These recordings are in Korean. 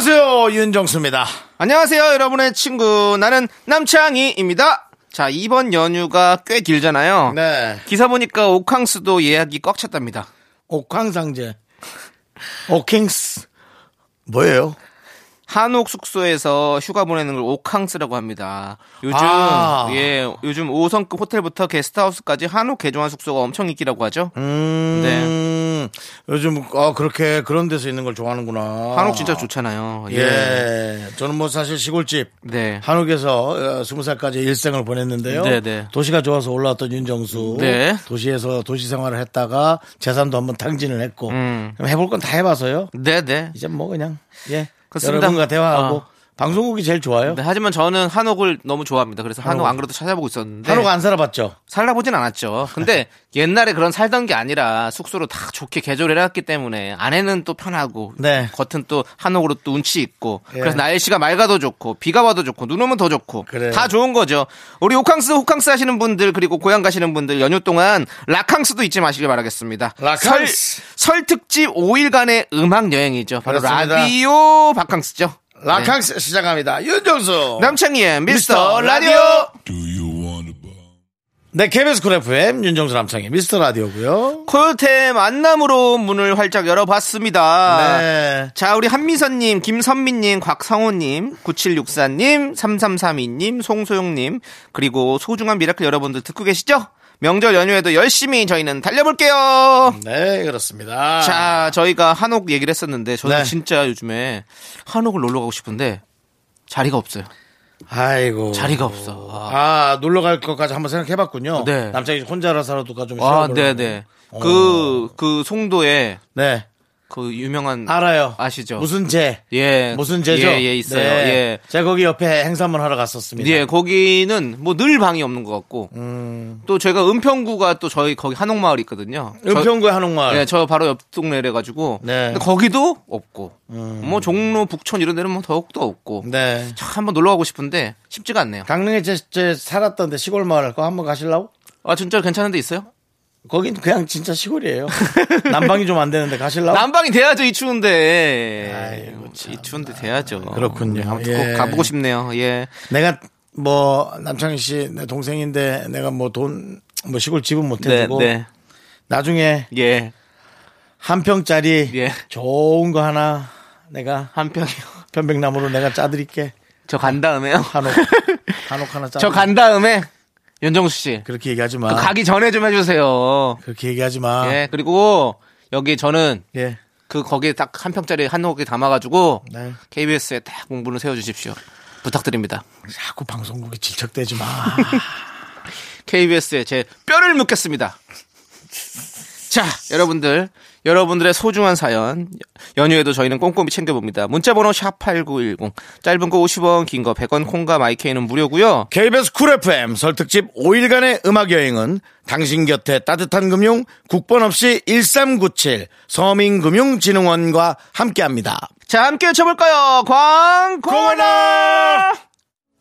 안녕하세요 윤정수입니다. 안녕하세요, 여러분의 친구. 나는 남창희입니다. 자, 이번 연휴가 꽤 길잖아요. 네. 기사 보니까 오캉스도 예약이 꽉 찼답니다. 옥황상제. 오킹스. 뭐예요? 한옥 숙소에서 휴가 보내는 걸 오캉스라고 합니다. 요즘 아. 예 요즘 5성급 호텔부터 게스트하우스까지 한옥 개조한 숙소가 엄청 인기라고 하죠. 음. 네. 요즘 아 그렇게 그런 데서 있는 걸 좋아하는구나. 한옥 진짜 좋잖아요. 예. 저는 뭐 사실 시골집 네. 한옥에서 스무 살까지 일생을 보냈는데요. 네, 네. 도시가 좋아서 올라왔던 윤정수. 네. 도시에서 도시 생활을 했다가 재산도 한번 탕진을 했고. 음. 해볼 건 다 해봐서요. 네, 네. 이제 뭐 그냥 예. 그렇습니다. 여러분과 대화하고 어. 방송국이 제일 좋아요. 네, 하지만 저는 한옥을 너무 좋아합니다. 그래서 한옥 한옥. 안 그래도 찾아보고 있었는데 한옥 안 살아봤죠? 살아보진 않았죠. 근데 옛날에 그런 살던 게 아니라 숙소로 다 좋게 개조를 해놨기 때문에 안에는 또 편하고 네. 겉은 또 한옥으로 또 운치 있고 예. 그래서 날씨가 맑아도 좋고 비가 와도 좋고 눈 오면 더 좋고 그래요. 다 좋은 거죠. 우리 호캉스 호캉스 하시는 분들 그리고 고향 가시는 분들 연휴 동안 라캉스도 잊지 마시길 바라겠습니다. 라캉스. 설, 설 특집 5일간의 음악 여행이죠. 바로 그렇습니다. 라디오 바캉스죠. 라캉스 시작합니다. 윤정수. 남창희의 미스터 미스터 라디오. 네, KBS Cool FM 윤정수 남창희 미스터 라디오고요. 코요태 만남으로 문을 활짝 열어봤습니다. 네. 자, 우리 한미선님, 김선미님, 곽성호님, 9764님, 3332님, 송소영님, 그리고 소중한 미라클 여러분들 듣고 계시죠? 명절 연휴에도 열심히 저희는 달려볼게요! 네, 그렇습니다. 자, 저희가 한옥 얘기를 했었는데, 저는 네. 진짜 요즘에 한옥을 놀러 가고 싶은데, 자리가 없어요. 아이고. 자리가 없어. 아, 아, 놀러 갈 것까지 한번 생각해 봤군요. 네. 남창희 혼자라서라도 좀 아, 쉬어보려고. 네네. 그, 그 송도에 네. 그 유명한. 알아요. 아시죠? 무슨 제? 예. 무슨 제죠? 예, 예, 있어요. 네. 예. 제가 거기 옆에 행사 한번 하러 갔었습니다. 예, 거기는 뭐 늘 방이 없는 것 같고 음. 또 저희가 은평구가 또 저희 거기 한옥마을이 있거든요. 은평구의 한옥마을. 저, 네, 저 바로 옆 동네래 가지고 네. 음. 근데 거기도 없고 뭐 종로 북촌 이런 데는 뭐 더욱더 없고 네. 참 한번 놀러 가고 싶은데 쉽지가 않네요. 강릉에 제, 제 살았던데 시골 마을 그거 한번 가실라고? 아 진짜 괜찮은 데 있어요? 거긴 그냥 진짜 시골이에요. 난방이 좀 안 되는데 가실라고? 난방이 돼야죠 이 추운데. 아이고, 이 추운데 돼야죠. 그렇군요. 네, 아무튼 예. 꼭 가보고 싶네요. 예. 내가 뭐 남창희 씨 내 동생인데 내가 뭐 돈뭐 시골 집은 못 네, 해주고 네. 나중에 예. 한 평짜리 예. 좋은 거 하나 내가 한 평이요. 편백나무로 내가 짜드릴게 저 간 다음에요. 한옥 한옥 하나 짜. 저 간 다음에 윤정수 씨. 그렇게 얘기하지 마. 그 가기 전에 좀 해주세요. 그렇게 얘기하지 마. 예, 그리고 여기 저는 예. 그 거기에 딱 한 평짜리 한옥에 담아가지고 네. KBS에 딱 공부를 세워주십시오. 부탁드립니다. 자꾸 방송국에 질척대지 마. KBS에 제 뼈를 묻겠습니다. 자, 여러분들. 여러분들의 소중한 사연 연휴에도 저희는 꼼꼼히 챙겨봅니다. 문자번호 샵8910 짧은 거 50원 긴 거 100원 콩과 마이케이는 무료고요. KBS Cool FM 설특집 5일간의 음악 여행은 당신 곁에 따뜻한 금융 국번 없이 1397 서민금융진흥원과 함께 합니다. 자 함께 외쳐볼까요? 광고나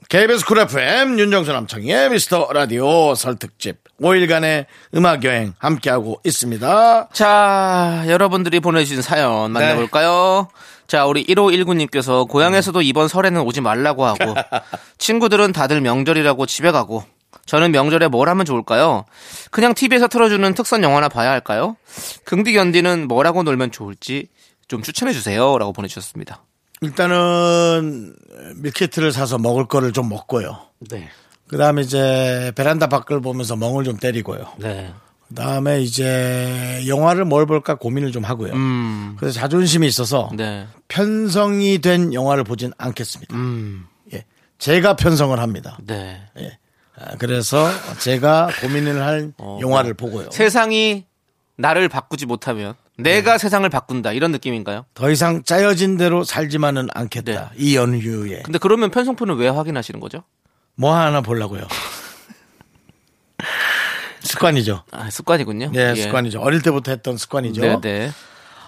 KBS 쿨 FM 윤정수 남창의 미스터 라디오 설특집 5일간의 음악 여행 함께하고 있습니다. 자, 여러분들이 보내주신 사연 만나볼까요? 자, 우리 1519님께서 고향에서도 이번 설에는 오지 말라고 하고, 친구들은 다들 명절이라고 집에 가고, 저는 명절에 뭘 하면 좋을까요? 그냥 TV에서 틀어주는 특선 영화나 봐야 할까요? 긍디 견디는 뭐라고 놀면 좋을지 좀 추천해주세요. 라고 보내주셨습니다. 일단은 밀키트를 사서 먹을 거를 좀 먹고요. 네. 그 다음에 이제 베란다 밖을 보면서 멍을 좀 때리고요. 네. 그 다음에 이제 영화를 뭘 볼까 고민을 좀 하고요. 음, 그래서 자존심이 있어서 네. 편성이 된 영화를 보진 않겠습니다. 음, 예. 제가 편성을 합니다. 네. 아, 그래서 제가 고민을 할 어, 영화를 보고요. 세상이 나를 바꾸지 못하면 내가 네. 세상을 바꾼다 이런 느낌인가요? 더 이상 짜여진 대로 살지만은 않겠다. 네. 이 연휴에 근데 그러면 편성표는 왜 확인하시는 거죠? 뭐 하나 보려고요. 습관이죠. 아, 습관이군요. 네, 예. 습관이죠. 어릴 때부터 했던 습관이죠. 네, 네.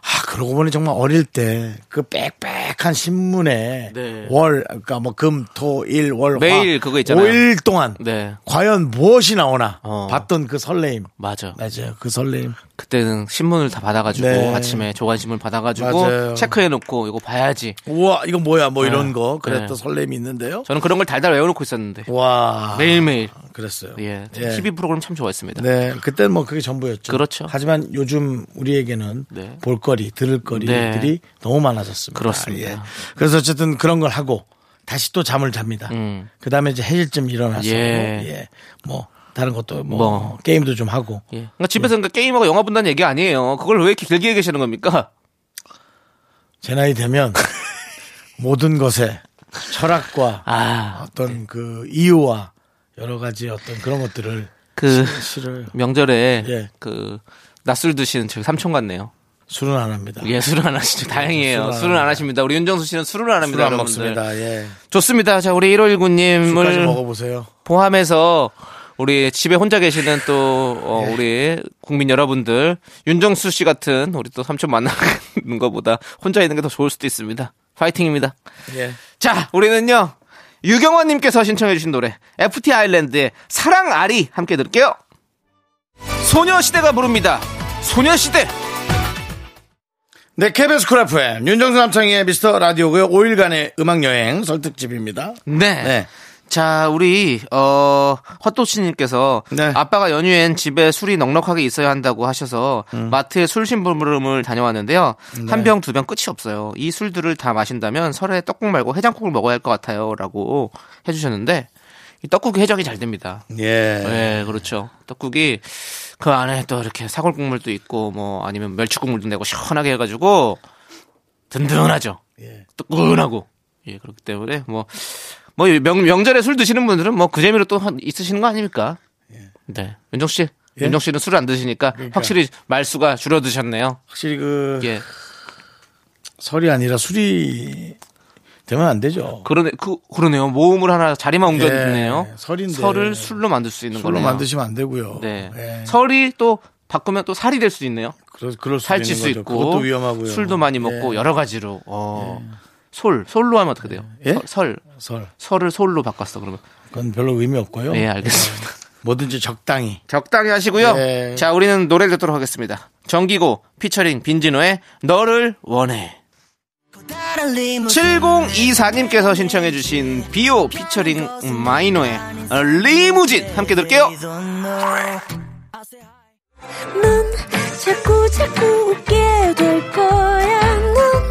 아, 그러고 보니 정말 어릴 때 그 빽빽한 신문에 네. 월, 그러니까 뭐 금, 토, 일, 월, 매일 화, 그거 있잖아요. 5일 동안 네. 과연 무엇이 나오나 어. 봤던 그 설레임. 맞아. 맞아요. 그 설레임. 그때는 신문을 다 받아가지고 네. 아침에 조간신문 받아가지고 맞아요. 체크해놓고 이거 봐야지. 우와, 이거 뭐야, 뭐 이런 네. 거. 그랬던 네. 설렘이 있는데요. 저는 그런 걸 달달 외워놓고 있었는데 와. 매일 매일. 그랬어요. 예, 예. TV 프로그램 참 좋아했습니다. 네, 그때는 뭐 그게 전부였죠. 그렇죠. 하지만 요즘 우리에게는 네. 볼거리, 들을거리들이 너무 많아졌습니다. 그렇습니다. 예. 그래서 어쨌든 그런 걸 하고 다시 또 잠을 잡니다. 음. 그 다음에 이제 해질쯤 일어나서 예. 예. 뭐 다른 것도 뭐, 뭐. 게임도 좀 하고 예. 그러니까 집에서 그러니까 게임하고 영화 본다는 얘기 아니에요. 그걸 왜 이렇게 길게 계시는 겁니까? 제 나이 되면 모든 것에 철학과 아, 어떤 그 이유와 여러 가지 어떤 그런 것들을 그 실을 명절에 예. 그 낮술 드시는 저희 삼촌 같네요. 술은 안 합니다. 예, 술을 안 하시죠. 다행이에요. 술을 안 술을 안. 하십니다. 우리 윤정수 씨는 술을 안 합니다. 술안 여러분들. 먹습니다. 예. 좋습니다. 자, 우리 술까지 1519님을 먹어보세요. 포함해서 우리 집에 혼자 계시는 또 어, 예. 우리 국민 여러분들 윤정수 씨 같은 우리 또 삼촌 만나는 것보다 혼자 있는 게 더 좋을 수도 있습니다. 파이팅입니다. 예. 자, 우리는요. 유경원 님께서 신청해 주신 노래 FT아일랜드의 사랑앓이 함께 들을게요. 소녀시대가 부릅니다. 소녀시대. 네, KBS Cool FM 윤정수 남창희의 미스터 라디오고요. 5일간의 음악 여행 설특집입니다. 네. 네. 자, 우리 어 헛도치님께서 네. 아빠가 연휴엔 집에 술이 넉넉하게 있어야 한다고 하셔서 음. 마트에 술 심부름을 다녀왔는데요. 네. 한병 두 병 끝이 없어요. 이 술들을 다 마신다면 설에 떡국 말고 해장국을 먹어야 할 것 같아요라고 해주셨는데 이 떡국이 해장이 잘 됩니다. 예. 네, 그렇죠. 떡국이 그 안에 또 이렇게 사골 국물도 있고 뭐 아니면 멸치 국물도 내고 시원하게 해가지고 든든하죠. 예. 뜨끈하고 예 그렇기 때문에 뭐 뭐 명, 명절에 술 드시는 분들은 뭐 그 재미로 또 한- 있으시는 거 아닙니까? 네, 윤정 씨, 예? 윤정 씨는 술을 안 드시니까 그러니까. 확실히 말수가 줄어드셨네요. 확실히 그 예, 설이 아니라 술이 되면 안 되죠. 그러네, 그 그러네요. 모음을 하나 자리만 옮겨두네요. 예, 설인데. 설을 술로 만들 수 있는 술로 거네요. 만드시면 안 되고요. 네, 예. 설이 또 바꾸면 또 살이 될 수도 있네요. 그럴, 그럴 수도 살찔 있는 수. 있고 그것도 위험하고요. 술도 많이 먹고 예. 여러 가지로 어. 솔 솔로 하면 어떻게 돼요? 예? 서- 설 설. 설을 솔로 바꿨어 그러면. 그건 별로 의미 없고요. 네, 알겠습니다. 뭐든지 적당히. 적당히 하시고요. 네. 자, 우리는 노래 듣도록 하겠습니다. 정기고 피처링 빈진호의 너를 원해. 7024님께서 신청해주신 비오 피처링 마이노의 리무진 함께 들을게요. 넌 자꾸 자꾸 웃게 될 거야. 넌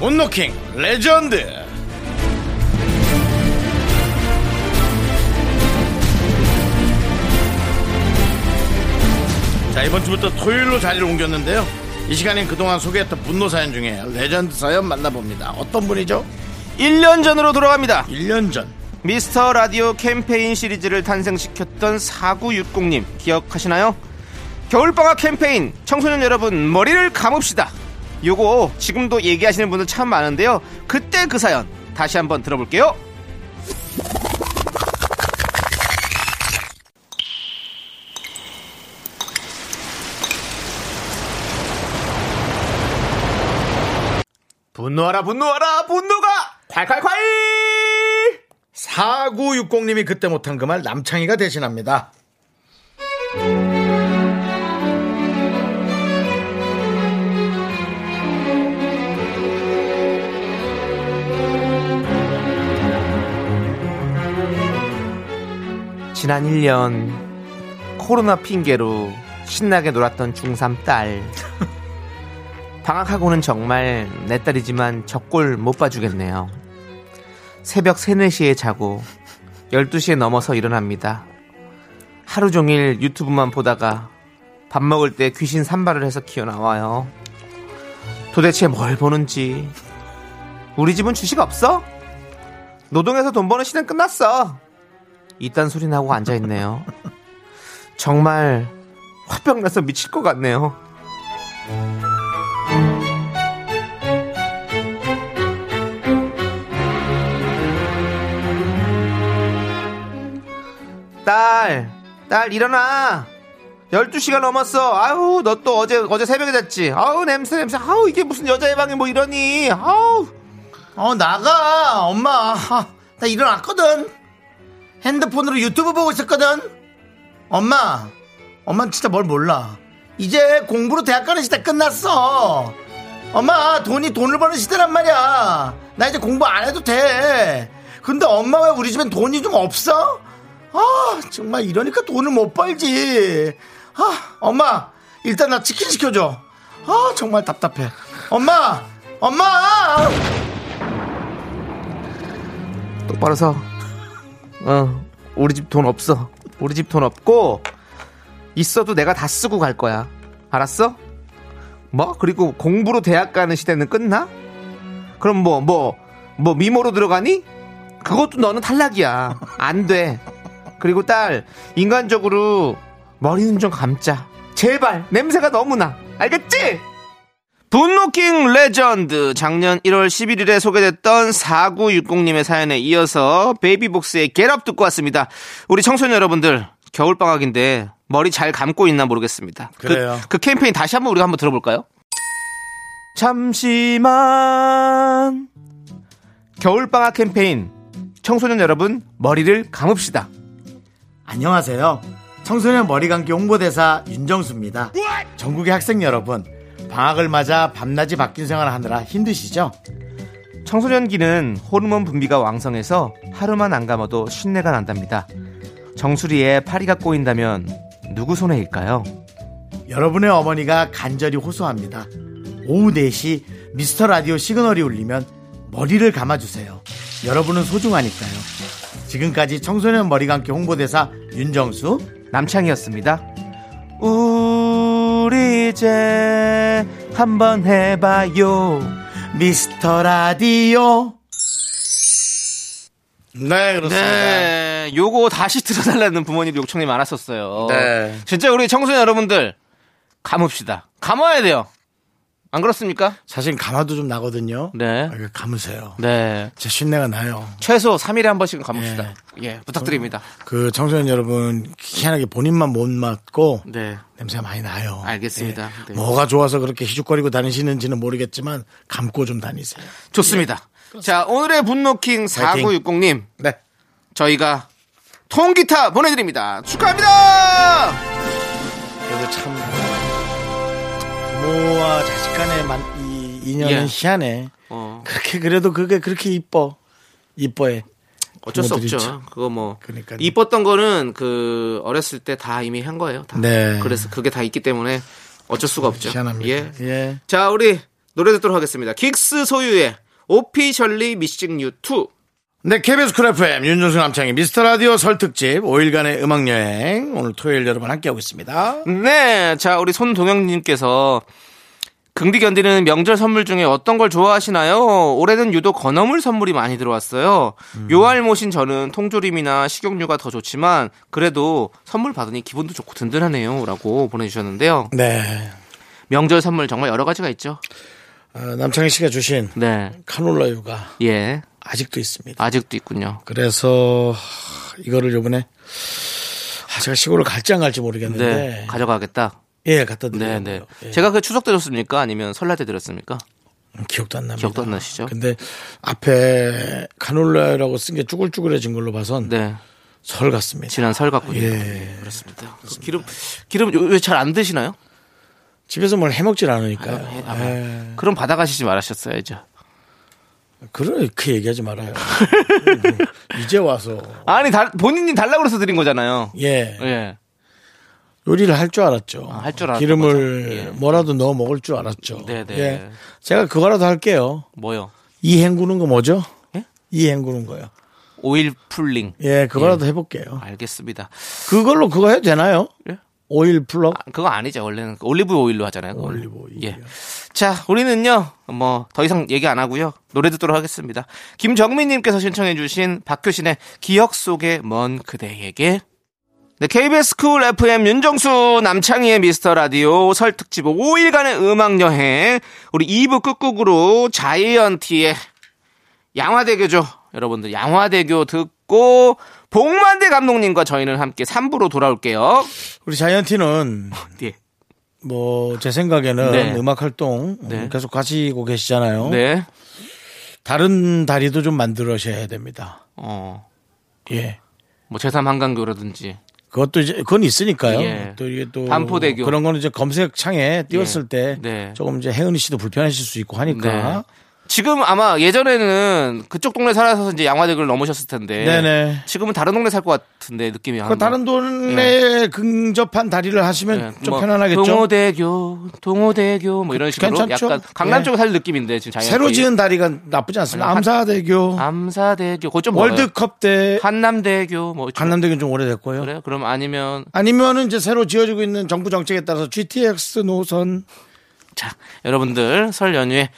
온노킹 레전드. 자, 이번 주부터 토요일로 자리를 옮겼는데요. 이 시간엔 그동안 소개했던 분노 사연 중에 레전드 사연 만나봅니다. 어떤 분이죠? 1년 전으로 돌아갑니다. 1년 전. 미스터 라디오 캠페인 시리즈를 탄생시켰던 4960님 기억하시나요? 겨울방학 캠페인 청소년 여러분 머리를 감읍시다 요거 지금도 얘기하시는 분들 참 많은데요. 그때 그 사연 다시 한번 들어볼게요. 분노하라 분노하라 분노가! 콸콸콸! 4960님이 그때 못한 그 말 남창희가 대신합니다. 지난 1년 코로나 핑계로 신나게 놀았던 중3 딸. 방학하고는 정말 내 딸이지만 적골 못 봐주겠네요. 새벽 3, 4시에 자고 12시에 넘어서 일어납니다. 하루 종일 유튜브만 보다가 밥 먹을 때 귀신 산발을 해서 기어 나와요. 도대체 뭘 보는지. 우리 집은 주식 없어? 노동해서 돈 버는 시대는 끝났어. 이딴 소리 나고 앉아있네요. 정말 화병 나서 미칠 것 같네요. 딸, 딸 일어나. 12시가 넘었어. 아우, 너 또 어제, 어제 새벽에 잤지? 아우, 냄새, 냄새. 아우, 이게 무슨 여자의 방에 뭐 이러니? 아우. 어, 나가, 엄마. 아, 나 일어났거든. 핸드폰으로 유튜브 보고 있었거든. 엄마, 엄마는 진짜 뭘 몰라. 이제 공부로 대학 가는 시대 끝났어. 엄마, 돈이 돈을 버는 시대란 말이야. 나 이제 공부 안 해도 돼. 근데 엄마 왜 우리 집엔 돈이 좀 없어? 아, 정말 이러니까 돈을 못 벌지. 아, 엄마, 일단 나 치킨 시켜줘. 아, 정말 답답해. 엄마, 엄마! 똑바로 서. 어, 우리 집 돈 없어. 우리 집 돈 없고, 있어도 내가 다 쓰고 갈 거야. 알았어? 뭐? 그리고 공부로 대학 가는 시대는 끝나? 그럼 뭐, 뭐, 뭐 미모로 들어가니? 그것도 너는 탈락이야. 안 돼. 그리고 딸, 인간적으로 머리는 좀 감자. 제발, 냄새가 너무 나. 알겠지? 분노킹 레전드 작년 1월 11일에 소개됐던 4960님의 사연에 이어서 베이비복스의 Get Up 듣고 왔습니다. 우리 청소년 여러분들 겨울방학인데 머리 잘 감고 있나 모르겠습니다. 그래요. 그, 그 캠페인 다시 한번 우리가 한번 들어볼까요? 잠시만 겨울방학 캠페인 청소년 여러분 머리를 감읍시다. 안녕하세요. 청소년 머리 감기 홍보대사 윤정수입니다. 전국의 학생 여러분, 방학을 맞아 밤낮이 바뀐 생활을 하느라 힘드시죠? 청소년기는 호르몬 분비가 왕성해서 하루만 안 감아도 신내가 난답니다. 정수리에 파리가 꼬인다면 누구 손해일까요? 여러분의 어머니가 간절히 호소합니다. 오후 4시 미스터 라디오 시그널이 울리면 머리를 감아주세요. 여러분은 소중하니까요. 지금까지 청소년 머리 감기 홍보대사 윤정수, 남창이었습니다. 우리 이제 한번 해봐요. 미스터 라디오. 네, 그렇습니다. 네, 요거 다시 들어달라는 부모님 요청이 많았었어요. 네. 진짜 우리 청소년 여러분들 감읍시다. 감아야 돼요. 안 그렇습니까? 사실 감아도 좀 나거든요. 네. 아, 감으세요. 네. 제 쉰내가 나요. 최소 3일에 한 번씩은 감읍시다. 예, 부탁드립니다. 그 청소년 여러분 희한하게 본인만 못 맡고 네. 냄새가 많이 나요. 알겠습니다. 예. 네. 뭐가 좋아서 그렇게 희죽거리고 다니시는지는 모르겠지만 감고 좀 다니세요. 좋습니다. 자, 오늘의 분노킹 4960님. 네. 저희가 통기타 보내드립니다. 축하합니다! 그래도 참 부모와 자식 간의 만, 이 인연은 예. 희한해. 어, 그렇게 그래도 그게 그렇게 이뻐. 이뻐해. 어쩔 수 없죠. 참. 그거 뭐. 그러니까요. 이뻤던 거는 그, 어렸을 때 다 이미 한 거예요. 다. 네. 그래서 그게 다 있기 때문에 어쩔 수가 없죠. 희한합니다. 예. 예. 자, 우리 노래 듣도록 하겠습니다. 긱스 소유의 오피셜리 미싱 유 2. 네, KBS Cool FM 윤정수 남창희 미스터 라디오 설 특집 5일간의 음악 여행 오늘 토요일 여러분 함께하고 있습니다. 네. 자, 우리 손동영님께서 긍디 견디는 명절 선물 중에 어떤 걸 좋아하시나요? 올해는 유독 건어물 선물이 많이 들어왔어요. 요알못인 저는 통조림이나 식용유가 더 좋지만 그래도 선물 받으니 기분도 좋고 든든하네요. 라고 보내주셨는데요. 네. 명절 선물 정말 여러 가지가 있죠. 어, 남창희 씨가 주신 네. 카놀라유가 예. 아직도 있습니다. 아직도 있군요. 그래서 하, 이거를 요번에 아, 제가 시골을 갈지 안 갈지 모르겠는데 네. 가져가겠다. 예, 갖다 네, 드려요. 네. 예. 제가 그 추석 때 줬습니까? 아니면 설날 때 드렸습니까? 기억도 안 납니다. 기억도 안 나시죠? 근데 앞에 카놀라유라고 쓴 게 쭈글쭈글해진 걸로 봐선 네. 설 같습니다. 지난 설 같군요. 예. 그렇습니다. 그 기름, 기름 왜 잘 안 드시나요? 집에서 뭘 해먹질 않으니까요. 아, 예. 그럼 받아가시지 말하셨어야죠. 그렇게 얘기하지 말아요. 이제 와서 아니 달- 본인이 달라고 그래서 드린 거잖아요. 예 예. 요리를 할 줄 알았죠. 아, 할줄 알았던 기름을. 예. 뭐라도 넣어 먹을 줄 알았죠. 네네. 예. 제가 그거라도 할게요. 뭐요? 이 헹구는 거 뭐죠? 예? 이 헹구는 거요. 오일 풀링. 예, 그거라도 해볼게요. 알겠습니다. 그걸로 그거 해도 되나요? 예? oil pulling? 아, 그거 아니죠. 원래는 올리브 오일로 하잖아요. 그거. 올리브 오일. 예. 자, 우리는요, 뭐, 더 이상 얘기 안 하고요. 노래 듣도록 하겠습니다. 김정민 님께서 신청해 주신 박효신의 기억 속의 먼 그대에게. 네, KBS Cool FM 윤정수 남창희의 미스터 라디오 설 특집 5일간의 음악 여행. 우리 2부 끝곡으로 자이언티의 양화대교죠. 여러분들, 양화대교 듣고, 복만대 감독님과 저희는 함께 3부로 돌아올게요. 우리 자이언티는 예. 뭐제 생각에는 네. 음악 활동 네. 계속 가시고 계시잖아요. 네. 다른 다리도 좀 만들어셔야 됩니다. 어, 예. 뭐 제3 한강교라든지. 그것도 이제 그건 있으니까요. 예. 또 이게 또 반포대교. 그런 거는 이제 검색창에 띄웠을 예. 때 네. 조금 이제 혜은이 씨도 불편하실 수 있고 하니까. 네. 지금 아마 예전에는 그쪽 동네 살아서 이제 양화대교를 넘으셨을 텐데. 네네. 지금은 다른 동네 살 것 같은데 느낌이 그 다른 동네에 근접한 다리를 하시면 예, 좀 뭐 편안하겠죠. 동호대교, 동호대교 뭐 이런 식으로 괜찮죠? 약간 강남 예. 쪽에 살 느낌인데 지금. 새로 지은 다리가 나쁘지 않습니다. 한- 암사대교, 암사대교, 그거 좀 멀어요. 월드컵 때 한남대교 뭐 이쪽. 한남대교는 좀 오래됐고요. 그래요? 그럼 아니면 아니면은 이제 새로 지어지고 있는 정부 정책에 따라서 GTX 노선 자 여러분들 설 연휴에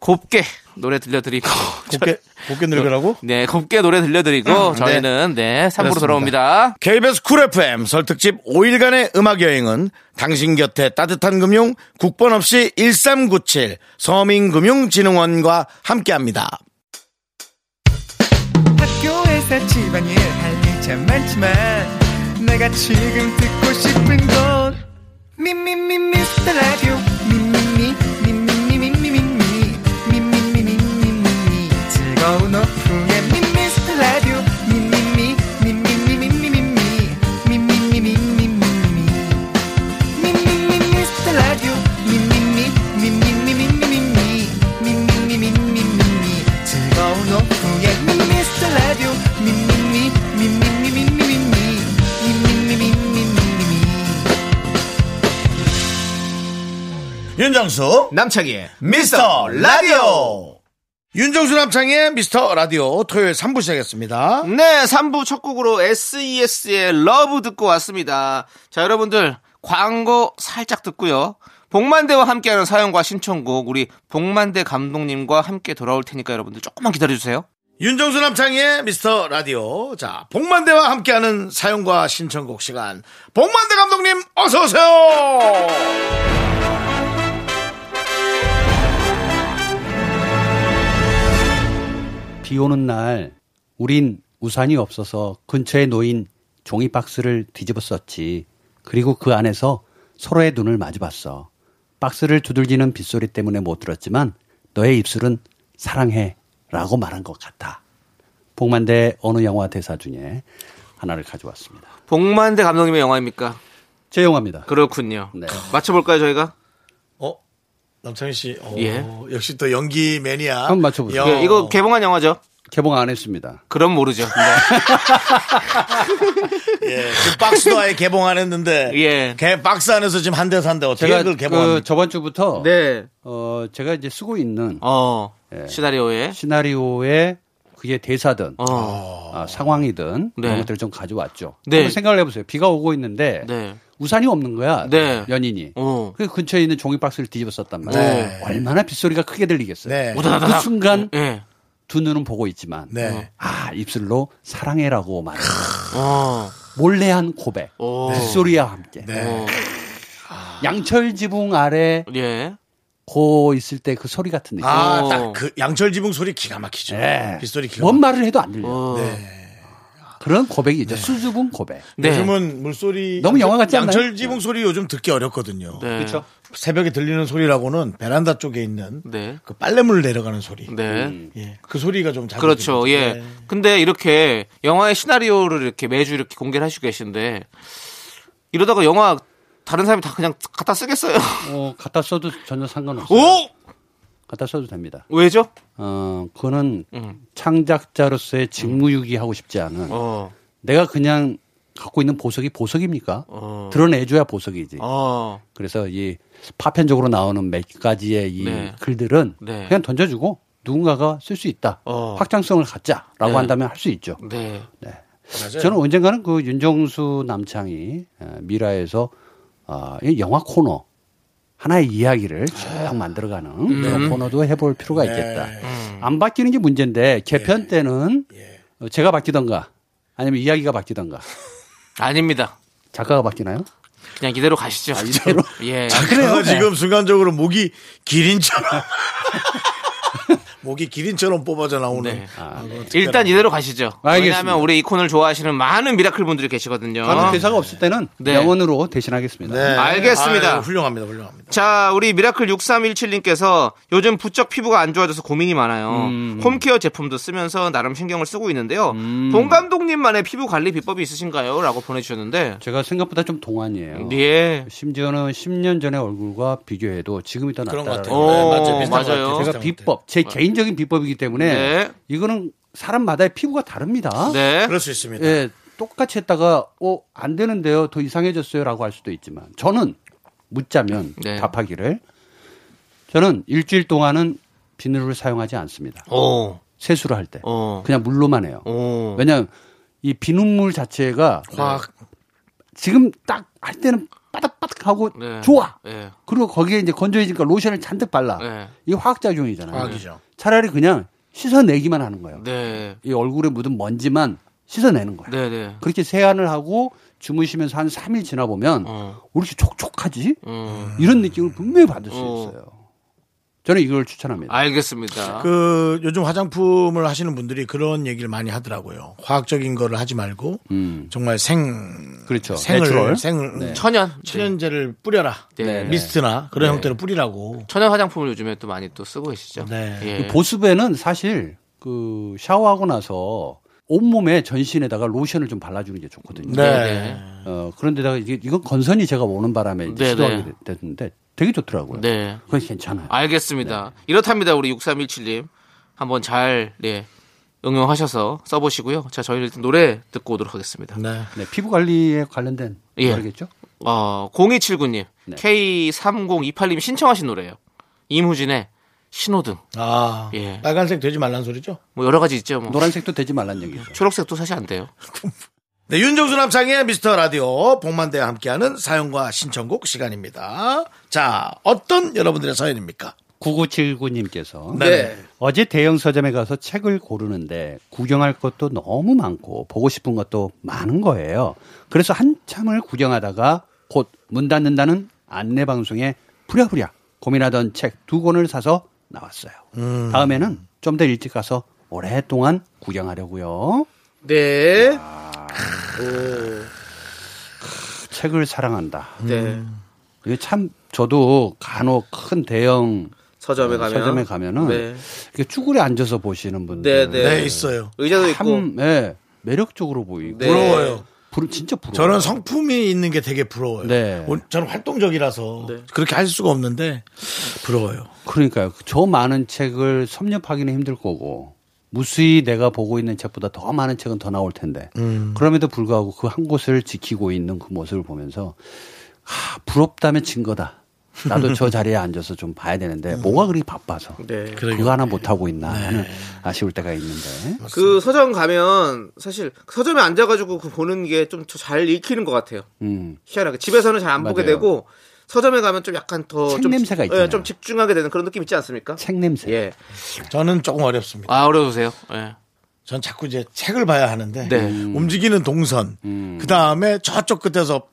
곱게 노래 들려드리고 곱게 곱게 늙으라고? 네, 곱게 노래 들려드리고 음, 네. 저희는 네, 3부로 그렇습니다. 돌아옵니다. KBS 쿨 FM 설 특집 5일간의 음악 여행은 당신 곁에 따뜻한 금융 국번 없이 1397 서민금융진흥원과 함께합니다. 학교에서 집안일 할일참 많지만 내가 지금 듣고 싶은 건 미미미 미스터 라디오 즐거운 오후에 미스터 라디오 미미미 미미미 미미미 미 미미 미미미 미미 미 미스터 라디오 미미미 미미미 미미미 미미미 미미미 즐거운 오후에 미스터 라디오 미미미 미미미 미미미 미미미 미미미 윤정수 남창희의 미스터 라디오 윤정수 남창희의 미스터 라디오 토요일 3부 시작했습니다. 네, 3부 첫 곡으로 SES의 Love 듣고 왔습니다. 자, 여러분들 광고 살짝 듣고요. 복만대와 함께하는 사연과 신청곡 우리 복만대 감독님과 함께 돌아올 테니까 여러분들 조금만 기다려주세요. 윤정수 남창의 미스터 라디오. 자, 복만대와 함께하는 사연과 신청곡 시간. 복만대 감독님, 어서 오세요! 비 오는 날 우린 우산이 없어서 근처에 놓인 종이 박스를 뒤집어 썼지. 그리고 그 안에서 서로의 눈을 마주봤어. 박스를 두들기는 빗소리 때문에 못 들었지만 너의 입술은 사랑해 라고 말한 것 같아. 복만대 어느 영화 대사 중에 하나를 가져왔습니다. 복만대 감독님의 영화입니까? 제 영화입니다. 그렇군요. 네. 맞춰볼까요, 저희가? 어? 남창희 씨, 어, 예. 역시 또 연기 매니아. 한번 맞춰보세요. 여- 예, 이거 개봉한 영화죠? 개봉 안 했습니다. 그럼 모르죠. 예, 지금 박스도 아예 개봉 안 했는데. 예. 개 박스 안에서 지금 한 대 산대 어떻게 제가 그걸 그 개봉합니까? 저번 주부터 네. 어, 제가 이제 쓰고 있는 어, 예. 시나리오에. 시나리오에 그게 대사든 어. 아, 상황이든 네. 그런 것들을 좀 가져왔죠. 네. 한번 생각을 해보세요. 비가 오고 있는데 네. 우산이 없는 거야. 네. 연인이. 어. 그 근처에 있는 종이 박스를 뒤집어 썼단 말이에요. 네. 얼마나 빗소리가 크게 들리겠어요. 네. 그 순간 예. 두 눈은 보고 있지만 네. 아 입술로 사랑해라고 말해. 어. 몰래 한 고백. 오. 빗소리와 함께. 네. 어. 양철 지붕 아래 예. 고 있을 때 그 소리 같은 느낌. 아, 어. 딱그 양철 지붕 소리 기가 막히죠. 네. 빗소리 기가 뭔막 말을 해도 안 들려. 어. 그런 고백이 있죠. 수줍은 고백. 네. 요즘은 물소리. 너무 영화 같지 않나요? 양철 지붕 소리 요즘 듣기 어렵거든요. 네. 그렇죠. 새벽에 들리는 소리라고는 베란다 쪽에 있는 네. 그 빨래물 내려가는 소리. 네. 예. 그 소리가 좀 자주 그렇죠. 들리죠. 예. 네. 근데 이렇게 영화의 시나리오를 이렇게 매주 이렇게 공개를 하시고 계신데 이러다가 영화 다른 사람이 다 그냥 갖다 쓰겠어요. 어, 갖다 써도 전혀 상관없어요. 오! 갖다 써도 됩니다. 왜죠? 어, 그거는 음. 창작자로서의 직무유기 하고 싶지 않은 어. 내가 그냥 갖고 있는 보석이 보석입니까? 어. 드러내줘야 보석이지. 어. 그래서 이 파편적으로 나오는 몇 가지의 이 네. 글들은 네. 그냥 던져주고 누군가가 쓸 수 있다. 어. 확장성을 갖자라고 네. 한다면 할 수 있죠. 네. 저는 언젠가는 그 윤정수 남창희 어, 미라에서 어, 이 영화 코너 하나의 이야기를 쭉 만들어가는 음. 그런 코너도 해볼 필요가 네. 있겠다. 안 바뀌는 게 문제인데 개편 때는 어, 제가 바뀌던가 아니면 이야기가 바뀌던가 아닙니다. 작가가 바뀌나요? 그냥 이대로 가시죠. 이대로? 예. 그래요. 지금 순간적으로 목이 기린처럼 목이 기린처럼 뽑아져 나오는. 네. 아, 특별한- 일단 이대로 가시죠. 알겠습니다. 왜냐하면 우리 이 코너를 좋아하시는 많은 미라클 분들이 계시거든요. 다른 대사가 없을 때는 네. 영원으로 대신하겠습니다. 네. 알겠습니다. 아유, 훌륭합니다, 훌륭합니다. 자, 우리 미라클 6317님께서 요즘 부쩍 피부가 안 좋아져서 고민이 많아요. 음. home care 제품도 쓰면서 나름 신경을 쓰고 있는데요. 봉 감독님만의 피부 관리 비법이 있으신가요? 라고 보내주셨는데. 제가 생각보다 좀 동안이에요. 예. 심지어는 10년 전의 얼굴과 비교해도 지금이 더 그런 것 낫다. 같아요. 오, 네, 맞아요. 맞아요. 같아요. 제가 비법, 제 개인 적인 비법이기 때문에 네. 이거는 사람마다의 피부가 다릅니다. 네. 그럴 수 있습니다. 예, 똑같이 했다가 어, 안 되는데요. 더 이상해졌어요라고 할 수도 있지만 저는 묻자면 네. 답하기를 저는 일주일 동안은 비누를 사용하지 않습니다. 오, 세수를 할 때. 어, 그냥 물로만 해요. 오. 왜냐하면 이 비눗물 자체가 화학 지금 딱 할 때는 바닥바닥하고 네. 좋아. 예. 그리고 거기에 이제 건조해지니까 로션을 잔뜩 발라. 네. 이게 화학작용이잖아요. 화학이죠. 차라리 그냥 씻어내기만 하는 거예요. 네. 이 얼굴에 묻은 먼지만 씻어내는 거예요. 네, 네. 그렇게 세안을 하고 주무시면서 한 3일 지나 보면 어. 왜 이렇게 촉촉하지? 음. 이런 느낌을 분명히 받을 수 어. 있어요. 저는 이걸 추천합니다. 알겠습니다. 그 요즘 화장품을 하시는 분들이 그런 얘기를 많이 하더라고요. 화학적인 거를 하지 말고 음. 정말 생 그렇죠. 생을 natural. 생을 네. 천연. 천연제를 뿌려라. 네. 미스트나 그런 네. 형태로 뿌리라고. 천연 화장품을 요즘에 또 많이 또 쓰고 계시죠. 네. 예. 그 보습에는 사실 그 샤워하고 나서 온몸에 전신에다가 로션을 좀 발라주는 게 좋거든요. 네. 네. 어, 그런데다가 이게 이건 건선이 제가 오는 바람에 네, 시도하게 네. 됐는데 되게 좋더라고요. 네. 그건 괜찮아요. 알겠습니다. 네. 이렇답니다. 우리 6317님. 한번 잘, 네, 응용하셔서 써보시고요. 자, 저희는 일단 노래 듣고 오도록 하겠습니다. 네. 네, 피부 관리에 관련된 예. 말이겠죠? 어, 0279님, 네. K3028님 신청하신 노래예요 임후진의 신호등. 아 예. 빨간색 되지 말란 소리죠? 뭐 여러 가지 있죠. 뭐. 노란색도 되지 말란 얘기죠. 초록색도 사실 안 돼요. 네, 윤정수 남창의 미스터 라디오 복만대와 함께하는 사연과 신청곡 시간입니다. 자, 어떤 여러분들의 사연입니까? 9979님께서 네. 어제 대형 서점에 가서 책을 고르는데 구경할 것도 너무 많고 보고 싶은 것도 많은 거예요. 그래서 한참을 구경하다가 곧 문 닫는다는 안내 방송에 부랴부랴 고민하던 책 두 권을 사서 나왔어요. 다음에는 좀 더 일찍 가서 오랫동안 구경하려고요. 네. 책을 사랑한다. 네. 이게 참 저도 간혹 큰 대형 서점에 어, 가면. 서점에 가면은 네. 이렇게 쭈그려 앉아서 보시는 분들 네, 네. 네, 있어요. 의자도 있고. 참 예, 매력적으로 보이고 네. 부러워요. 부러- 진짜 부러워. 저는 성품이 있는 게 되게 부러워요. 네. 오- 저는 활동적이라서 네. 그렇게 할 수가 없는데 부러워요. 그러니까요. 저 많은 책을 섭렵하기는 힘들 거고 무수히 내가 보고 있는 책보다 더 많은 책은 더 나올 텐데 음. 그럼에도 불구하고 그 한 곳을 지키고 있는 그 모습을 보면서 아, 부럽다면 진 거다. 나도 저 자리에 앉아서 좀 봐야 되는데 뭐가 그리 바빠서 네. 그거 하나 못 하고 있나 하는 아쉬울 때가 있는데 그 서점 가면 사실 서점에 앉아가지고 그 보는 게 좀 잘 읽히는 것 같아요. 음. 희한하게 집에서는 잘 안 보게. 되고 서점에 가면 좀 약간 더책 좀, 냄새가 예, 있잖아요. 좀 집중하게 되는 그런 느낌 있지 않습니까? 책 냄새. 예. 저는 조금 어렵습니다. 아 어려우세요? 예. 전 자꾸 이제 책을 봐야 하는데 네. 움직이는 동선 음. 그 다음에 저쪽 끝에서 뿅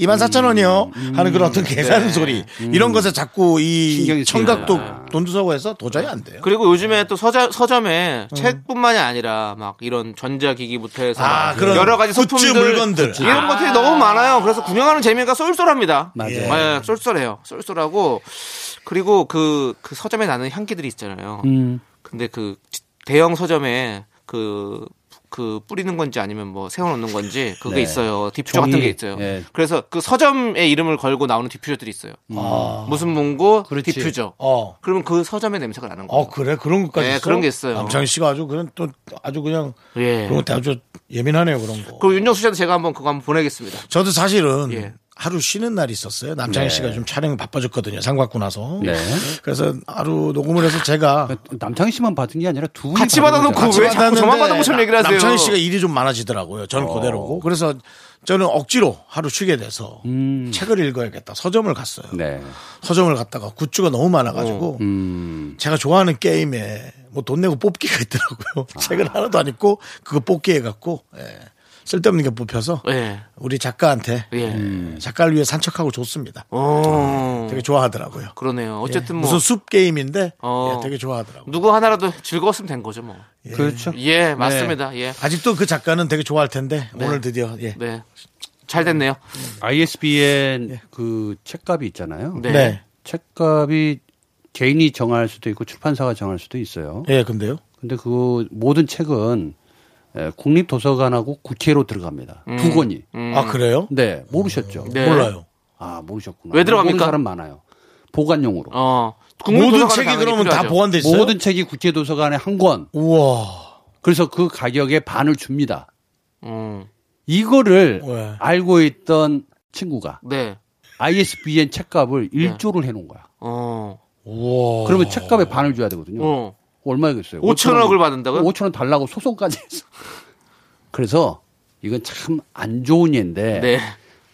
뿅뿅 2만 4천 원이요 하는 그런 어떤 계산 소리 이런 것에 자꾸 이 청각도 쓰여요. 돈 주사고 해서 도저히 안 돼요. 그리고 요즘에 또 서점, 서점에 책뿐만이 아니라 막 이런 전자기기부터 해서 아, 여러 가지 소품들 물건들. 이런 것들이 너무 많아요. 그래서 구경하는 재미가 쏠쏠합니다. 맞아요. 예, 쏠쏠해요. 쏠쏠하고 그리고 그, 그 서점에 나는 향기들이 있잖아요. 음. 근데 그 대형 서점에 그 그 뿌리는 건지 아니면 뭐 세워놓는 건지 그게 네. 있어요. 디퓨저 종이, 같은 게 있어요. 예. 그래서 그 서점의 이름을 걸고 나오는 diffuser들이 있어요. 아. 무슨 문구 그렇지. 디퓨저. 어. 그러면 그 서점의 냄새가 나는 거예요. 어 그래 그런 것까지 네, 있어? 그런 게 있어요. 남창희 씨가 아주 그냥 또 아주 그냥 예. 그런 것도 아주 예민하네요 그런 거. 그리고 윤정수 씨한테 제가 한번 그거 한번 보내겠습니다. 저도 사실은 예. 하루 쉬는 날이 있었어요. 남창희 네. 씨가 좀 촬영 바빠졌거든요. 상 받고 나서. 네. 그래서 하루 녹음을 해서 제가 남창희 씨만 받은 게 아니라 두 분이 같이 받아놓고. 왜 자꾸 저만 받은 것처럼 얘기를 하세요? 남창희 씨가 일이 좀 많아지더라고요. 저는 어. 그대로고. 그래서 저는 억지로 하루 쉬게 돼서 음. 책을 읽어야겠다. 서점을 갔어요. 네. 서점을 갔다가 굿즈가 너무 많아가지고 음. 제가 좋아하는 게임에 뭐 돈 내고 뽑기가 있더라고요. 책을 하나도 안 읽고 그거 뽑기 해갖고 예. 쓸데없는 게 뽑혀서 예. 우리 작가한테 예. 음, 작가를 위해 산책하고 좋습니다. 어. 되게 좋아하더라고요. 그러네요. 어쨌든 예, 뭐 무슨 숲 게임인데 어. 예, 되게 좋아하더라고요. 누구 하나라도 즐거웠으면 된 거죠, 뭐. 그렇죠. 예, 맞습니다. 예. 아직도 그 작가는 되게 좋아할 텐데 네. 오늘 드디어 예. 네. 잘 됐네요. ISBN 그 책값이 있잖아요. 네. 네. 책값이 개인이 정할 수도 있고 출판사가 정할 수도 있어요. 예, 근데요. 근데 그 모든 책은 에, 국립도서관하고 국회로 들어갑니다. 두 권이. 음. 아 그래요? 네, 모르셨죠? 네. 몰라요. 아, 모르셨구나. 왜 들어갑니까? 사람 많아요. 보관용으로. 어. 모든 책이 당연히 그러면 다 필요하죠. 보완돼 있어요. 모든 책이 국제도서관에 한 권. 우와. 그래서 그 가격의 반을 줍니다. 음. 이거를 왜? 알고 있던 친구가 네. ISBN 책값을 1조를 해놓은 거야. 어. 우와. 그러면 책값의 반을 줘야 되거든요. 어. 얼마겠어요? 5천억을 받는다고요? 5천 원 달라고 소송까지 했어. 그래서 이건 참 안 좋은 예인데 네.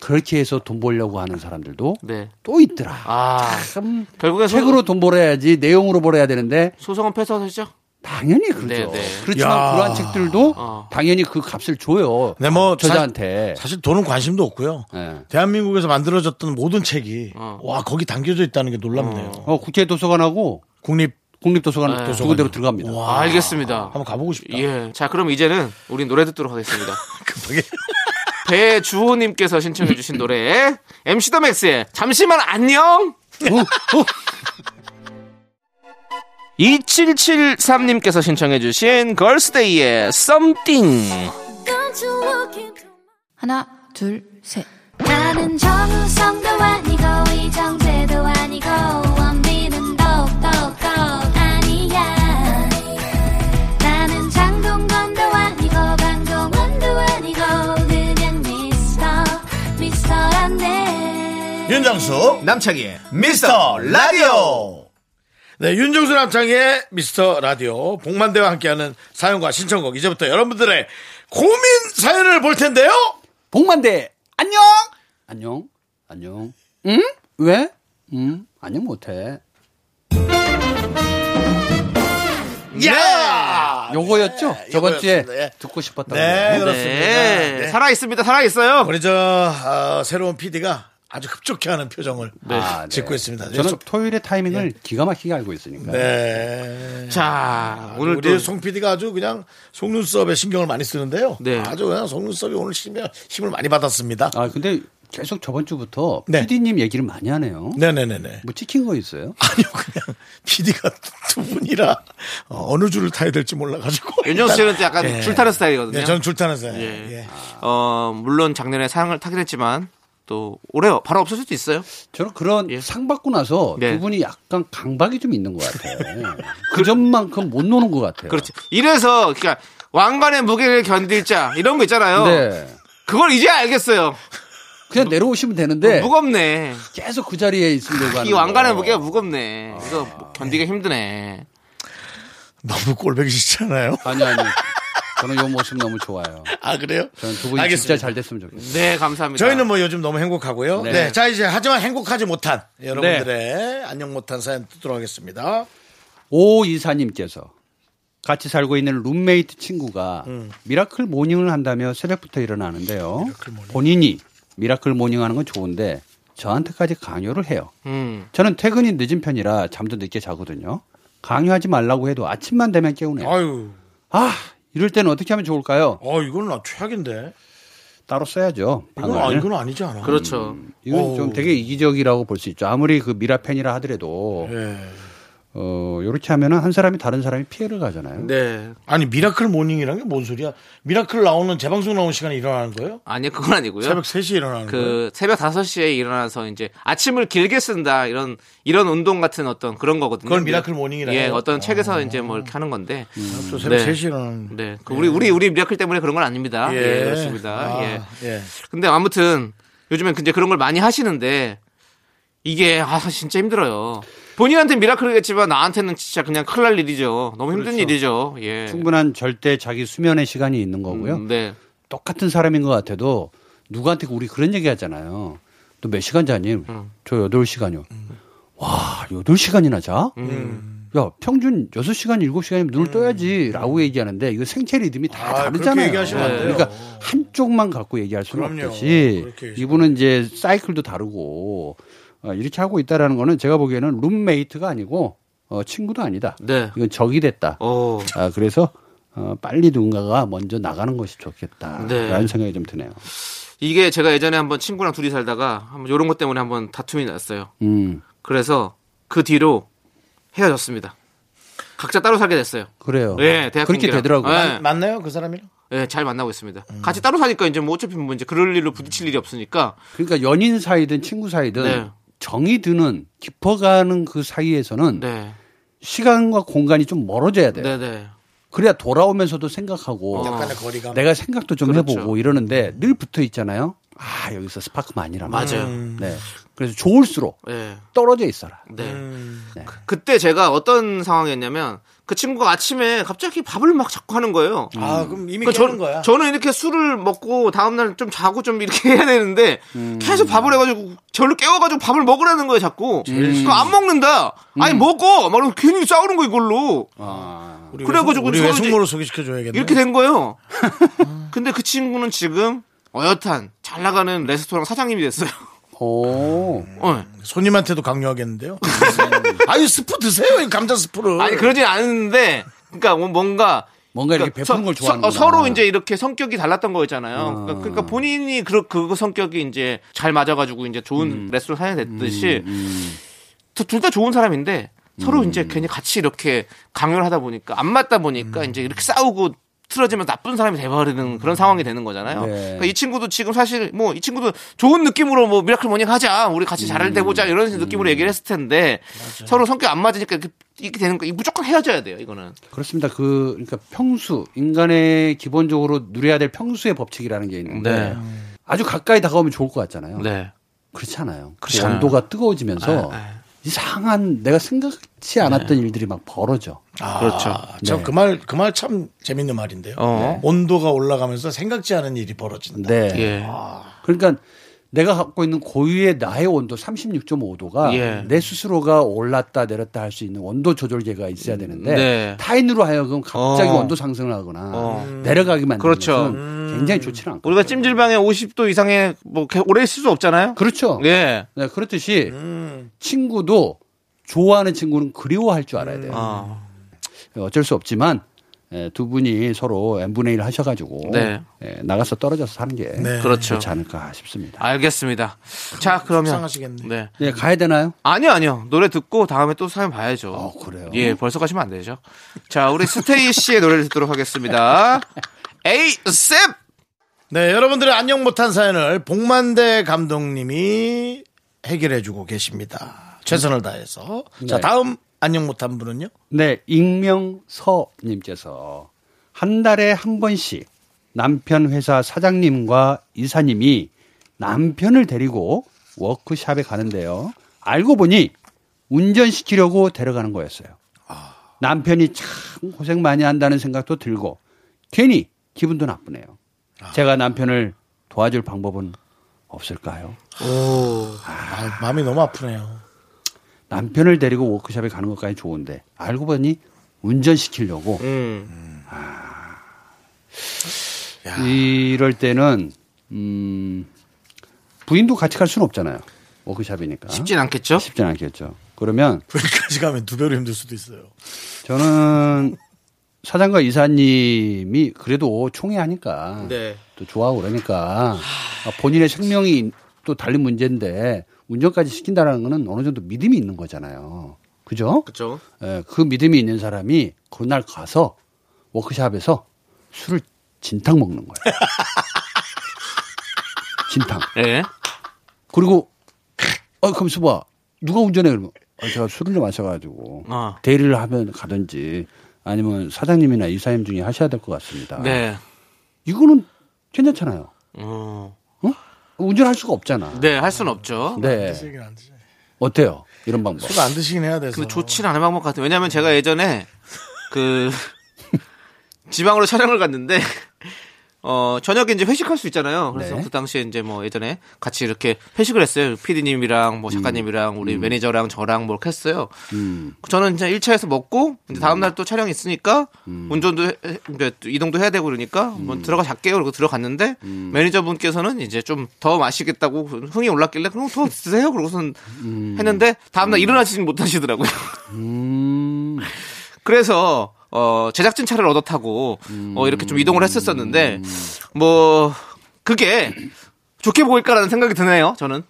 그렇게 해서 돈 벌려고 하는 사람들도 네. 또 있더라. 아. 참 결국엔 소, 책으로 돈 벌어야지 내용으로 벌어야 되는데 소송은 패소하시죠? 당연히 그렇죠. 네, 네. 그렇지만 야. 그러한 책들도 어. 당연히 그 값을 줘요. 네, 뭐 저자한테. 사, 실 돈은 관심도 없고요. 네. 대한민국에서 만들어졌던 모든 책이 어. 와 거기 담겨져 있다는 게 놀랍네요. 어, 국제 도서관하고 국립 국립도서관 네. 두 군데로 들어갑니다. 와. 알겠습니다. 한번 가보고 싶다. 예. 자, 그럼 이제는 우리 노래 듣도록 하겠습니다. 급하게. 배주호님께서 신청해주신 노래, MC 더 맥스의 잠시만 안녕! 2773님께서 신청해주신 걸스데이의 Something. Into 하나, 둘, 셋. 나는 정우성도 아니고 윤정수 남창희의 미스터 라디오. 네, 윤정수 남창희의 미스터 라디오 복만대와 함께하는 사연과 신청곡 이제부터 여러분들의 고민 사연을 볼 텐데요. 복만대 안녕. 안녕. 안녕. 응? 왜? 응? 안녕 못해. 야! 요거였죠? 네, 저번 주에 요거였습니다. 예. 듣고 싶었던 네, 거. 그렇습니다. 네. 네. 살아있습니다, 살아있어요. 우리 저 어, 새로운 PD가 아주 흡족해 하는 표정을 아, 네. 짓고 있습니다. 저는 토요일의 타이밍을 기가 막히게 알고 있으니까. 네. 자, 오늘 우리 또. 송 PD가 아주 그냥 속눈썹에 신경을 많이 쓰는데요. 네. 아주 그냥 속눈썹이 오늘 힘을, 힘을 많이 받았습니다. 아, 근데 계속 저번 주부터 네. PD님 얘기를 많이 하네요. 네네네네. 뭐 찍힌 거 있어요? 아니요, 그냥 PD가 두 분이라 어, 느 줄을 타야 될지 몰라가지고. 윤정수 씨는 또 약간 예. 줄타는 스타일이거든요. 네, 저는 줄타는 사람. 예. 예. 어, 물론 작년에 상을 타긴 했지만, 또 올해 바로 없을 수도 있어요. 저는 그런 예. 상 받고 나서 네. 두 분이 약간 강박이 좀 있는 것 같아요. 그 점만큼 못 노는 것 같아요. 그렇지. 이래서, 그러니까, 왕관의 무게를 견딜 자, 이런 거 있잖아요. 네. 그걸 이제 알겠어요. 그냥 내려오시면 되는데 무겁네. 계속 그 자리에 있으려고 하는 이 왕관의 거. 무게가 무겁네. 이거 견디기 힘드네. 너무 꼴보기 싫잖아요. 아니 아니. 저는 이 모습 너무 좋아요. 아, 그래요? 저는 두 분이 알겠습니다. 진짜 잘 됐으면 좋겠어요. 네, 감사합니다. 저희는 뭐 요즘 너무 행복하고요. 네. 네. 자, 이제 하지만 행복하지 못한 여러분들의 안녕 못한 사연 듣도록 하겠습니다. 오 이사님께서 같이 살고 있는 룸메이트 친구가 음. miracle morning을 한다며 새벽부터 일어나는데요. 본인이 miracle morning 하는 건 좋은데 저한테까지 강요를 해요. 음. 저는 퇴근이 늦은 편이라 잠도 늦게 자거든요. 강요하지 말라고 해도 아침만 되면 깨우네요. 아유, 아, 이럴 때는 어떻게 하면 좋을까요? 어, 이건 나 최악인데. 따로 써야죠. 이건, 아. 이건 아니지 않아. 그렇죠. 이건 어우. 좀 되게 이기적이라고 볼 수 있죠. 아무리 그 미라 팬이라 하더라도 예. 어, 요렇게 하면은 한 사람이 다른 사람이 피해를 가잖아요. 네. 아니 miracle morning이란 게 뭔 소리야? 미라클 나오는 재방송 나오는 시간에 일어나는 거예요? 아니, 그건 아니고요. 새벽 3시에 일어나는 거예요? 그 새벽 5시에 일어나서 이제 아침을 길게 쓴다 이런 이런 운동 같은 어떤 그런 거거든요. 그걸 miracle morning이라 예? 어떤 책에서 이제 뭐 이렇게 하는 건데. 저 새벽 네. 3시에 일어나는 네. 그 우리 우리 우리 미라클 때문에 그런 건 아닙니다. 예, 예. 그렇습니다. 아, 예. 예. 근데 아무튼 요즘엔 이제 그런 걸 많이 하시는데 이게 아 진짜 힘들어요. 본인한테 miracle이겠지만 나한테는 진짜 그냥 큰일 날 일이죠. 너무 힘든 그렇죠. 일이죠. 예. 충분한 절대 자기 수면의 시간이 있는 거고요. 음, 네. 똑같은 사람인 것 같아도 누구한테 우리 그런 얘기 하잖아요. 너 몇 시간 자니? 음. 저 8시간이요. 와, 8시간이나 자? 음. 야, 평균 6시간, 7시간이면 눈을 떠야지. 라고 얘기하는데 이거 생체 리듬이 다 아, 다르잖아요. 얘기하시면 안 돼요. 그러니까 한쪽만 갖고 얘기할 수는 그럼요. 없듯이 이분은 이제 사이클도 다르고 어, 이렇게 하고 있다라는 거는 제가 보기에는 룸메이트가 아니고 어, 친구도 아니다. 네. 이건 적이 됐다. 오. 아, 그래서 어, 빨리 누군가가 먼저 나가는 것이 좋겠다라는 네. 생각이 좀 드네요. 이게 제가 예전에 한번 친구랑 둘이 살다가 한번 이런 것 때문에 한번 다툼이 났어요. 음, 그래서 그 뒤로 헤어졌습니다. 각자 따로 살게 됐어요. 그래요. 예, 대학 그렇게. 되더라고요. 예. 맞나요? 그 사람이랑? 예, 잘 만나고 있습니다. 같이 따로 사니까 이제 뭐 어차피 뭐 이제 그럴 일로 부딪힐 일이 없으니까. 그러니까 연인 사이든 친구 사이든 네. 정이 드는 깊어가는 그 사이에서는 네. 시간과 공간이 좀 멀어져야 돼요. 네, 네. 그래야 돌아오면서도 생각하고 약간의 거리감. 내가 생각도 좀 그렇죠. 해보고 이러는데 늘 붙어 있잖아요. 아 여기서 스파크만 아니라 맞아요. 네. 그래서 좋을수록 예. 떨어져 있어라. 네. 음. 그- 그때 제가 어떤 상황이었냐면 그 친구가 아침에 갑자기 밥을 막 자꾸 하는 거예요. 아, 그럼 이미 그러니까 깨는 저, 거야. 저는 이렇게 술을 먹고 다음 날 좀 자고 좀 이렇게 해야 되는데 음. 계속 밥을 해가지고 저를 깨워가지고 밥을 먹으라는 거예요 자꾸. 그러니까 안 먹는다. 아니 음. 먹어. 막 이러면 괜히 싸우는 거 이걸로. 우리 그래가지고 우리 외숙모로 소개시켜줘야겠네. 이렇게 된 거예요. 근데 그 친구는 지금 어엿한 잘 나가는 레스토랑 사장님이 됐어요. 오. 어. 손님한테도 강요하겠는데요? 아유, 스프 드세요. 이 감자 스프를. 아니 그러진 않았는데 그러니까 뭐 뭔가 뭔가 이렇게 그러니까 베푸는 걸 서- 좋아하는구나. 서, 로 이제 이렇게 성격이 달랐던 거였잖아요. 그러니까, 그러니까 본인이 그, 그 성격이 이제 잘 맞아가지고 이제 좋은 음. 레스토랑 사장이 됐듯이 둘다 좋은 사람인데 서로 음. 이제 괜히 같이 이렇게 강요를 하다 보니까 안 맞다 보니까 음. 이제 이렇게 싸우고 틀어지면 나쁜 사람이 돼버리는 그런 상황이 되는 거잖아요. 네. 그러니까 이 친구도 지금 사실 뭐 이 친구도 좋은 느낌으로 뭐 miracle morning 하자, 우리 같이 잘돼 보자 이런 느낌으로 얘기를 했을 텐데 서로 성격 안 맞으니까 이렇게, 이렇게 되는 거 무조건 헤어져야 돼요. 이거는. 그렇습니다. 그 그러니까 평수 인간의 기본적으로 누려야 될 평수의 법칙이라는 게 있는데 네. 아주 가까이 다가오면 좋을 것 같잖아요. 네. 그렇지 않아요. 그 그렇지 않아요. 온도가 뜨거워지면서 네, 네. 이상한 내가 생각지 않았던 일들이 막 벌어져. 그렇죠. 참 그 말 그 말 참 재밌는 말인데요. 어. 온도가 올라가면서 생각지 않은 일이 벌어진다. 네. 예. 그러니까 내가 갖고 있는 고유의 나의 온도 36.5도가 예. 내 스스로가 올랐다 내렸다 할 수 있는 온도 조절계가 있어야 되는데 네. 타인으로 하여금 갑자기 어. 온도 상승을 하거나 어. 내려가게 만드는 그렇죠. 것은 굉장히 좋지는 않고 우리가 찜질방에 50도 이상의 뭐 오래 있을 수 없잖아요. 그렇죠. 예. 네, 그렇듯이 친구도 좋아하는 친구는 그리워할 줄 알아야 돼요. 어. 어쩔 수 없지만 예, 두 분이 서로 n분의 1 하셔가지고 네. 예, 나가서 떨어져서 사는 게 네. 그렇죠. 좋지 않을까 싶습니다. 알겠습니다. 자, 그러면. 네. 네, 가야 되나요? 아니요, 아니요. 노래 듣고 다음에 또 사연 봐야죠. 어, 그래요? 예, 벌써 가시면 안 되죠. 자, 우리 스테이 씨의 노래를 듣도록 하겠습니다. 에이, 셉! 네, 여러분들의 안녕 못한 사연을 복만대 감독님이 해결해주고 계십니다. 최선을 다해서. 자, 네. 다음 안녕 못한 분은요? 네, 익명서님께서 한 달에 한 번씩 남편 회사 사장님과 이사님이 남편을 데리고 워크샵에 가는데요. 알고 보니 운전시키려고 데려가는 거였어요. 남편이 참 고생 많이 한다는 생각도 들고 괜히 기분도 나쁘네요. 제가 남편을 도와줄 방법은 없을까요? 아, 마음이 너무 아프네요. 남편을 데리고 워크숍에 가는 것까지 좋은데 알고 보니 운전시키려고 음. 이럴 때는 음 부인도 같이 갈 수는 없잖아요. 워크숍이니까 쉽진 않겠죠? 쉽진 않겠죠. 그러면 거기까지 가면 두 배로 힘들 수도 있어요. 저는 사장과 이사님이 그래도 총회하니까 네. 또 좋아하고 그러니까 본인의 생명이 또 달린 문제인데 운전까지 시킨다는 거는 어느 정도 믿음이 있는 거잖아요. 그죠? 그렇죠. 예, 그 믿음이 있는 사람이 그날 가서 워크샵에서 술을 진탕 먹는 거예요. 진탕. 예. 그리고 어 그럼 수봐 누가 운전해 그러면 아, 제가 술을 좀 마셔가지고 어. 대리를 하면 가든지 아니면 사장님이나 이사님 중에 하셔야 될 것 같습니다. 네. 이거는 괜찮잖아요. 어. 어? 운전할 수가 없잖아. 네, 할 수는 없죠. 네. 드시긴 안 드시. 어때요? 이런 방법. 술 안 드시긴 해야 돼서. 근데 좋지는 않은 방법 같아요. 왜냐면 제가 예전에 그 지방으로 촬영을 갔는데 어 저녁에 이제 회식할 수 있잖아요. 그래서 네. 그 당시에 이제 뭐 예전에 같이 이렇게 회식을 했어요. PD님이랑 뭐 작가님이랑 우리 매니저랑 저랑 뭐 이렇게 했어요. 음. 저는 이제 1차에서 먹고 이제 다음 날 또 촬영 있으니까 운전도 해- 이동도 해야 되고 그러니까 뭐 들어가 잘게요. 그러고 들어갔는데 매니저분께서는 이제 좀 더 마시겠다고 흥이 올랐길래 그럼 더 드세요. 그러고선 했는데 다음 날 일어나지는 못하시더라고요. 음. 그래서 어 제작진 차를 얻어 타고 어 이렇게 좀 이동을 했었었는데 뭐 그게 좋게 보일까라는 생각이 드네요. 저는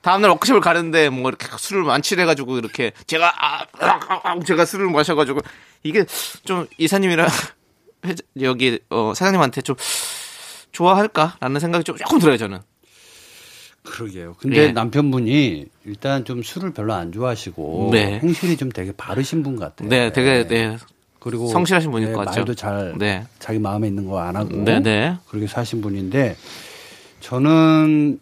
다음날 워크숍을 가는데 뭐 이렇게 술을 만취해가지고 이렇게 제가 아, 아, 아, 아, 제가 술을 마셔가지고 이게 좀 이사님이랑 여기 어 사장님한테 좀 좋아할까라는 생각이 좀 조금 들어요 저는. 그러게요. 근데 예. 남편분이 일단 좀 술을 별로 안 좋아하시고 네. 행실이 좀 되게 바르신 분 같아요. 네, 되게 네, 그리고 성실하신 분일 네, 것 같죠. 말도 잘 네. 자기 마음에 있는 거 안 하고 네, 네. 그렇게 사신 분인데 저는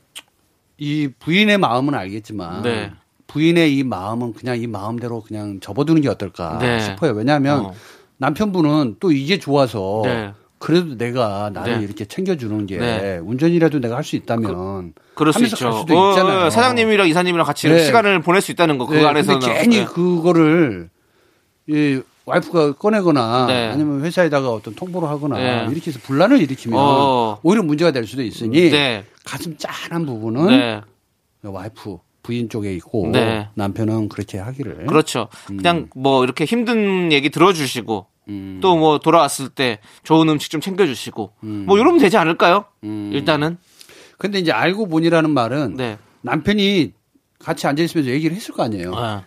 이 부인의 마음은 알겠지만 네. 부인의 이 마음은 그냥 이 마음대로 그냥 접어두는 게 어떨까 네. 싶어요. 왜냐하면 어. 남편분은 또 이게 좋아서 네. 그래도 내가 나를 네. 이렇게 챙겨주는 게 네. 운전이라도 내가 할 수 있다면 그럴 수 있죠. 갈 수도 있잖아요. 어, 사장님이랑 이사님이랑 같이 네. 시간을 보낼 수 있다는 거, 그 네, 안에서는. 괜히 네. 그거를 이 와이프가 꺼내거나 네. 아니면 회사에다가 어떤 통보를 하거나 네. 이렇게 해서 분란을 일으키면 어. 오히려 문제가 될 수도 있으니 네. 가슴 짠한 부분은 네. 와이프 부인 쪽에 있고 네. 남편은 그렇게 하기를 그렇죠. 그냥 뭐 이렇게 힘든 얘기 들어주시고 음. 또뭐 돌아왔을 때 좋은 음식 좀 챙겨주시고 뭐 이러면 되지 않을까요? 음. 일단은. 근데 이제 알고 보니라는 말은 네. 남편이 같이 앉아 있으면서 얘기를 했을 거 아니에요. 아,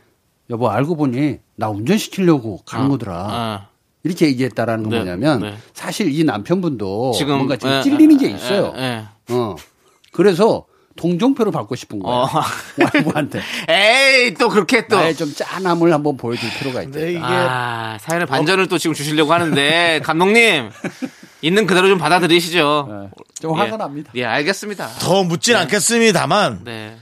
여보 알고 보니 나 운전시키려고 가는 아, 거더라. 아. 이렇게 얘기했다라는 건 네, 뭐냐면 네. 사실 이 남편분도 지금 뭔가 지금 예, 찔리는 게 예, 있어요. 예. 어. 그래서 동정표를 받고 싶은 거야. 어. 와이프한테. 에이 또 그렇게 또. 나의 좀 짠함을 한번 보여줄 필요가 있다. 근데 이게 아, 사연의 반전을 또 지금 주시려고 하는데 감독님 있는 그대로 좀 받아들이시죠. 네, 좀 화가 납니다. 예, 알겠습니다. 더 묻진 않겠습니다만 네.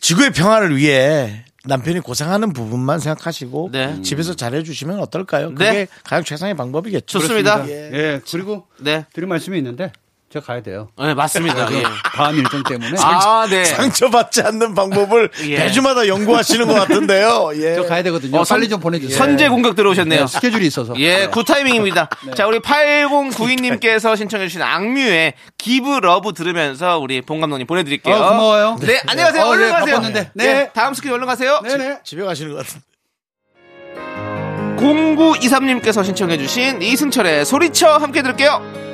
지구의 평화를 위해 남편이 고생하는 부분만 생각하시고 네. 집에서 잘해주시면 어떨까요? 네. 그게 가장 최상의 방법이겠죠. 좋습니다. 예. 예, 그리고 네. 드릴 말씀이 있는데 제가 가야 돼요. 네, 맞습니다. 예. 다음 일정 때문에. 아, 네. 상처받지 않는 방법을 예. 매주마다 연구하시는 것 같은데요. 예. 저 가야 되거든요. 어, 빨리 선- 좀 보내주세요. 선제 공격 들어오셨네요. 네, 스케줄이 있어서. 예, good timing입니다. 자, 우리 8092님께서 신청해주신 악뮤의 Give Love 들으면서 우리 봉 감독님 보내드릴게요. 어, 고마워요. 네, 안녕하세요. 어, 얼른 네, 가세요. 바빴는데. 네. 네. 다음 스케줄 얼른 가세요. 네네. 집에 가시는 것 같은데. 0923님께서 신청해주신 이승철의 소리쳐 함께 들을게요.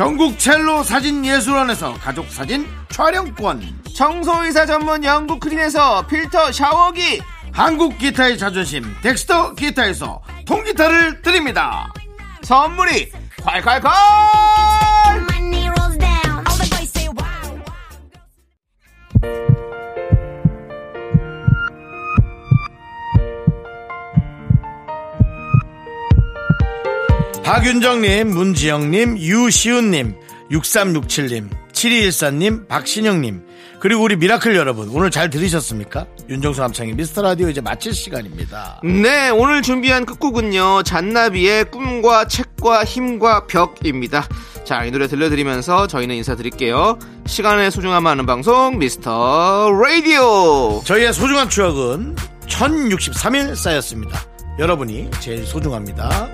전국 첼로 사진 예술원에서 가족 사진 촬영권. 청소이사 전문 영구크린에서 필터 샤워기. 한국 기타의 자존심 덱스터 기타에서 통기타를 드립니다. 선물이 콸콸콸! 박윤정님, 문지영님, 유시훈님, 6367님, 7214님, 박신영님, 그리고 우리 미라클 여러분 오늘 잘 들으셨습니까? 윤정수 남창희의 미스터 라디오 이제 마칠 시간입니다. 네, 오늘 준비한 끝곡은요. 잔나비의 꿈과 책과 힘과 벽입니다. 자, 이 노래 들려드리면서 저희는 인사드릴게요. 시간의 소중함 아는 방송 미스터 라디오. 저희의 소중한 추억은 1063일 쌓였습니다. 여러분이 제일 소중합니다.